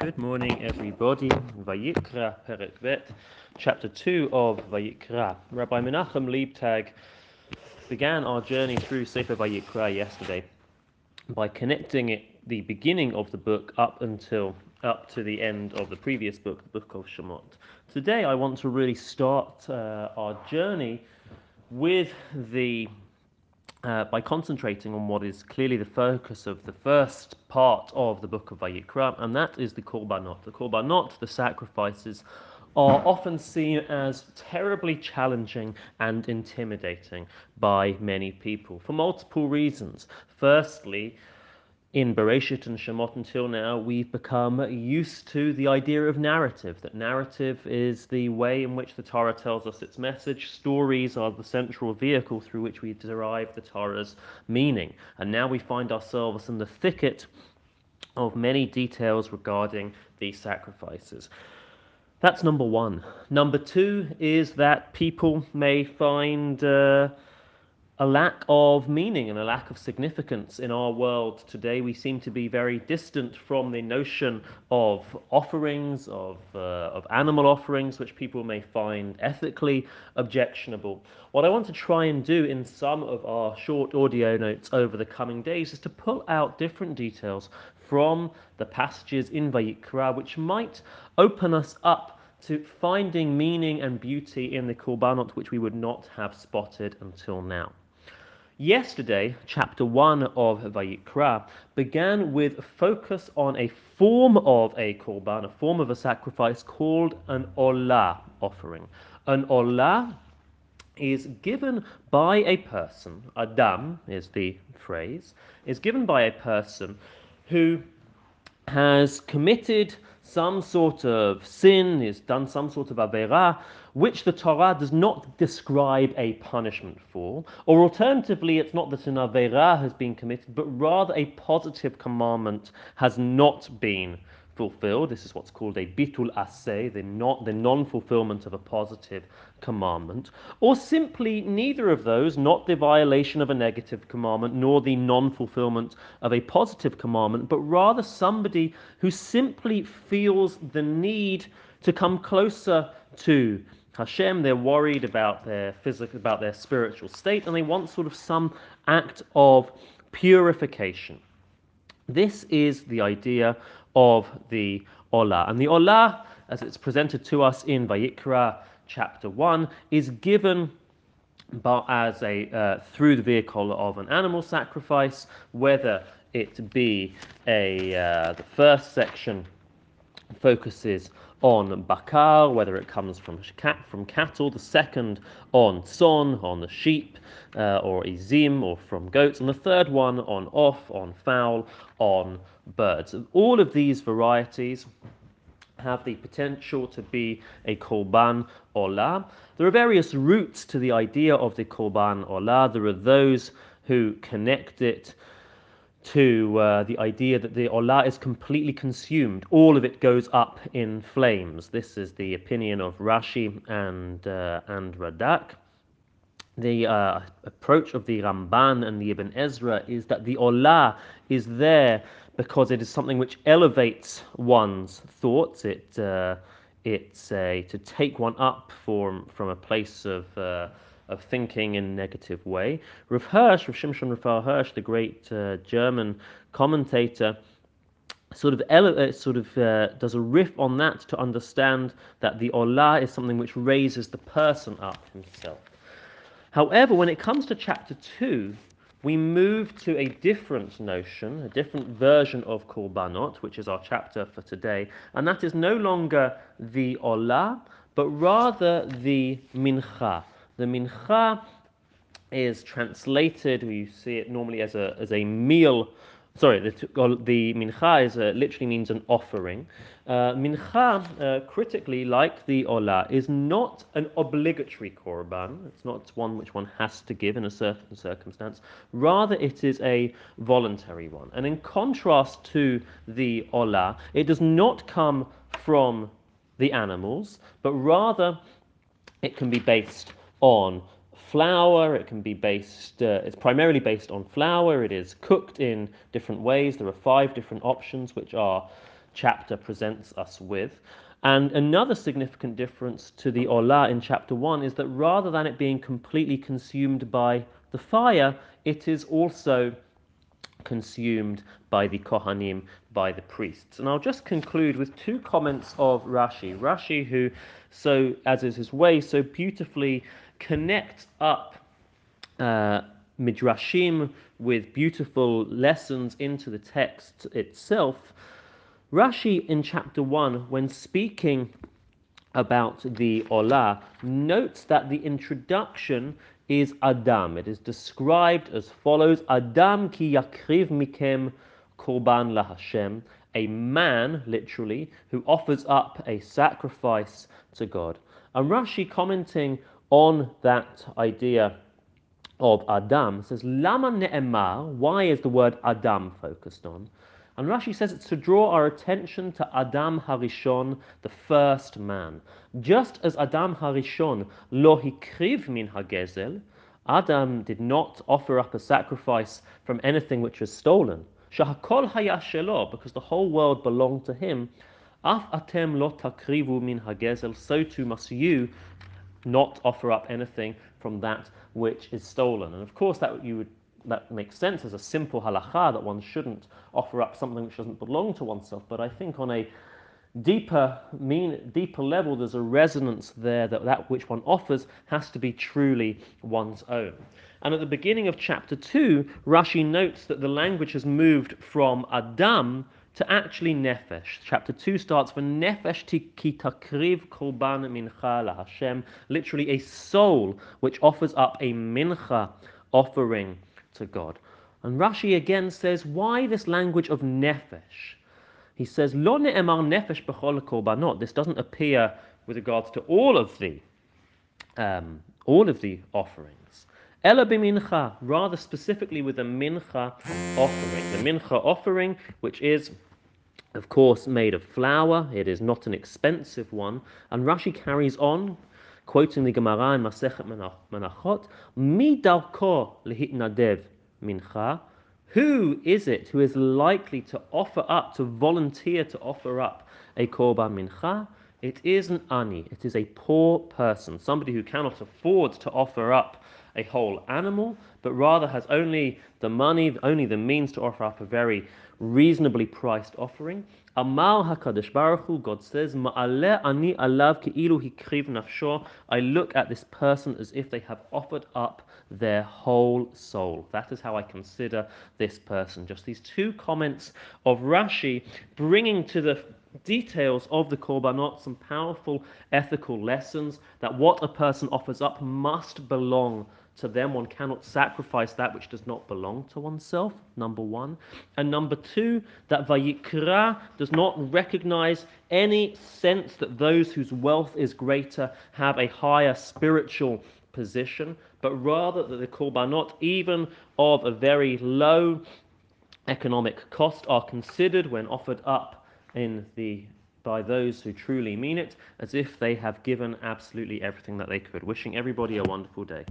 Good morning, everybody. Vayikra Perek chapter 2 of Vayikra. Rabbi Menachem Leibtag began our journey through Sefer Vayikra yesterday by connecting it, the beginning of the book up until up to the end of the previous book, the book of Shemot. Today, I want to really start uh, our journey with the uh, by concentrating on what is clearly the focus of the first part of the book of Vayikra, and that is the Korbanot. The Korbanot, the sacrifices, are often seen as terribly challenging and intimidating by many people for multiple reasons. Firstly, in Bereshit and Shemot until now, we've become used to the idea of narrative, that narrative is the way in which the Torah tells us its message. Stories are the central vehicle through which we derive the Torah's meaning. And now we find ourselves in the thicket of many details regarding these sacrifices. That's number one. Number two is that people may find. Uh, a lack of meaning and a lack of significance in our world today. We seem to be very distant from the notion of offerings, of, uh, of animal offerings, which people may find ethically objectionable. What I want to try and do in some of our short audio notes over the coming days is to pull out different details from the passages in Vayikra, which might open us up to finding meaning and beauty in the Korbanot which we would not have spotted until now. Yesterday, chapter 1 of Vayikra began with focus on a form of a korban, a form of a sacrifice called an olah offering. An olah is given by a person, Adam is the phrase, is given by a person who has committed some sort of sin, has done some sort of avera, which the Torah does not describe a punishment for, or alternatively, it's not that an avera has been committed, but rather a positive commandment has not been fulfilled. This is what's called a bitul aseh, the, not, the non-fulfillment of a positive commandment, or simply neither of those, not the violation of a negative commandment, nor the non-fulfillment of a positive commandment, but rather somebody who simply feels the need to come closer to Hashem. They're worried about their physical, about their spiritual state, and they want sort of some act of purification. This is the idea of the Olah. And the Olah, as it's presented to us in Vayikra chapter 1, is given but as a uh, through the vehicle of an animal sacrifice, whether it be a uh, the first section focuses on bakar, whether it comes from cat, from cattle, the second on son, on the sheep, uh, or izim, or from goats, and the third one on off, on fowl, on birds. All of these varieties have the potential to be a korban olah. There are various routes to the idea of the korban olah. There are those who connect it to uh, the idea that the olah is completely consumed. All of it goes up in flames. This is the opinion of Rashi and, uh, and Radak. The uh, approach of the Ramban and the Ibn Ezra is that the olah is there because it is something which elevates one's thoughts. It, uh, it's a, to take one up from, from a place of uh, of thinking in a negative way. Rav Hirsch, Rav Shimshon Raphael Hirsch, the great uh, German commentator, sort of uh, sort of uh, does a riff on that to understand that the olah is something which raises the person up himself. However, when it comes to chapter two, we move to a different notion, a different version of korbanot, which is our chapter for today, and that is no longer the olah, but rather the mincha. The mincha is translated, you see it normally as a, as a meal. Sorry, the, the mincha is a, literally means an offering. Uh, mincha, uh, critically, like the olah, is not an obligatory korban. It's not one which one has to give in a certain circumstance. Rather, it is a voluntary one. And in contrast to the olah, it does not come from the animals, but rather it can be based on flour. It can be based, uh, it's primarily based on flour. It is cooked in different ways. There are five different options which our chapter presents us with. And another significant difference to the Olah in chapter 1 is that rather than it being completely consumed by the fire, it is also consumed by the Kohanim, by the priests. And I'll just conclude with two comments of Rashi. Rashi, who, so as is his way, so beautifully connects up uh, midrashim with beautiful lessons into the text itself. Rashi in chapter 1, when speaking about the Olah, notes that the introduction is Adam. It is described as follows Adam ki yakriv mikem korban lahashem, a man, literally, who offers up a sacrifice to God. And Rashi commenting on that idea of Adam says, Lama ne'emar, why is the word Adam focused on? And Rashi says it's to draw our attention to Adam Harishon, the first man. Just as Adam Harishon lo hikriv min hagezel, Adam did not offer up a sacrifice from anything which was stolen. Shahakol hayashelo, because the whole world belonged to him. Af atem lo takrivu min hagezel, so too must you not offer up anything from that which is stolen. And of course, that you would that makes sense as a simple halacha that one shouldn't offer up something which doesn't belong to oneself. But I think on a deeper mean deeper level there's a resonance there that that which one offers has to be truly one's own and at the beginning of chapter 2 rashi notes that the language has moved from adam to actually nefesh. Chapter 2 starts for nefesh ki takriv korban mincha la Hashem, literally a soul which offers up a mincha offering to God. And Rashi again says, why this language of nefesh? He says, Lo ne'emar nefesh b'chol korbanot. This doesn't appear with regards to all of the um, all of the offerings. Ela b'mincha, rather specifically with the mincha offering. The mincha offering, which is of course made of flour, it is not an expensive one. And Rashi carries on, quoting the Gemara in Masechet Menachot, Mi darko lehitnadev mincha, who is it who is likely to offer up, to volunteer to offer up a korban mincha? It is an ani, it is a poor person, somebody who cannot afford to offer up a whole animal, but rather has only the money, only the means to offer up a very reasonably priced offering. Amar Hakadosh Baruch Hu, God says, Ma'aleh ani alav ke'ilu hikriv nafsho. I look at this person as if they have offered up their whole soul. That is how I consider this person. Just these two comments of Rashi bringing to the details of the korbanot some powerful ethical lessons that what a person offers up must belong to them. One cannot sacrifice that which does not belong to oneself, number one. And number two, that Vayikra does not recognize any sense that those whose wealth is greater have a higher spiritual position, but rather that the korbanot, even of a very low economic cost, are considered when offered up in the by those who truly mean it, as if they have given absolutely everything that they could. Wishing everybody a wonderful day.